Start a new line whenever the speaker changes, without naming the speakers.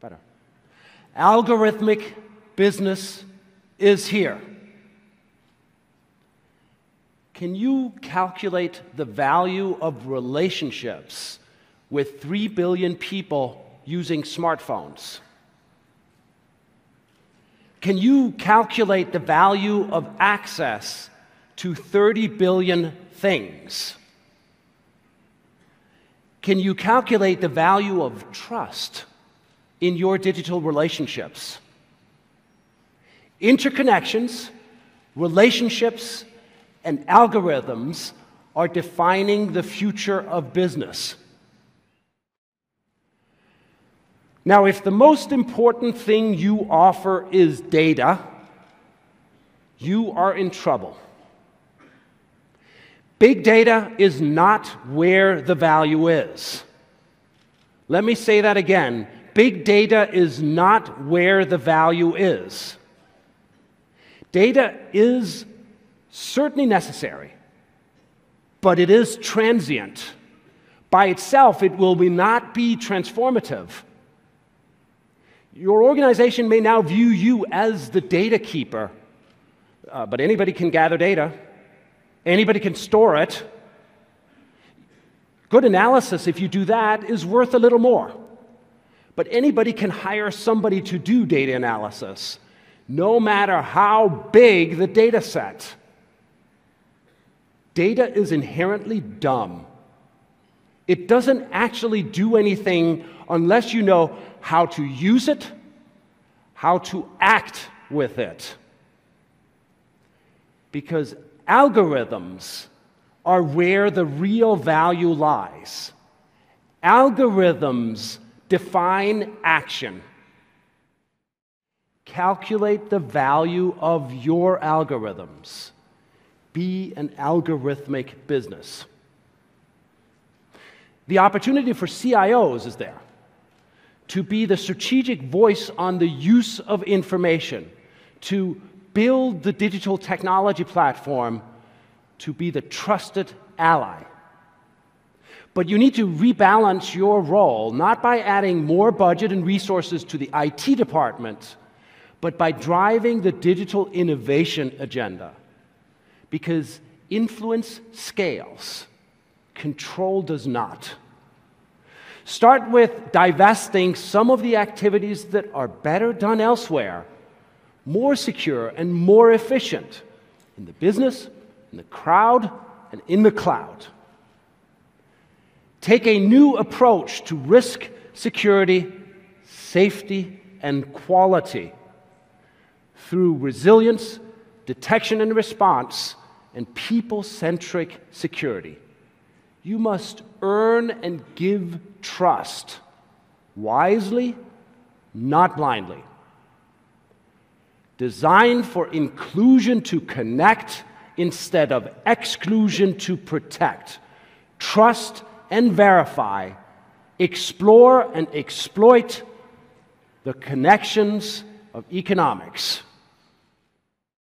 Better. Algorithmic business is here. Can you calculate the value of relationships with 3 billion people using smartphones? Can you calculate the value of access to 30 billion things? Can you calculate the value of trust in your digital relationships? Interconnections, relationships, and algorithms are defining the future of business. Now, if the most important thing you offer is data, you are in trouble. Big data is not where the value is. Let me say that again. Big data is not where the value is. Data is certainly necessary, but it is transient. By itself, it will not be transformative. Your organization may now view you as the data keeper, uh, but anybody can gather data, anybody can store it. Good analysis, if you do that, is worth a little more. But anybody can hire somebody to do data analysis, no matter how big the data set. Data is inherently dumb. It doesn't actually do anything unless you know how to use it, how to act with it. Because algorithms are where the real value lies. Algorithms define action. Calculate the value of your algorithms. Be an algorithmic business. The opportunity for CIOs is there to be the strategic voice on the use of information, to build the digital technology platform, to be the trusted ally. But you need to rebalance your role, not by adding more budget and resources to the IT department, but by driving the digital innovation agenda. Because influence scales, control does not. Start with divesting some of the activities that are better done elsewhere, more secure and more efficient in the business, in the crowd, and in the cloud. Take a new approach to risk, security, safety, and quality through resilience, detection and response, and people centric security. You must earn and give trust wisely, not blindly. Designed for inclusion to connect instead of exclusion to protect. Trust and verify. Explore and exploit the connections of economics.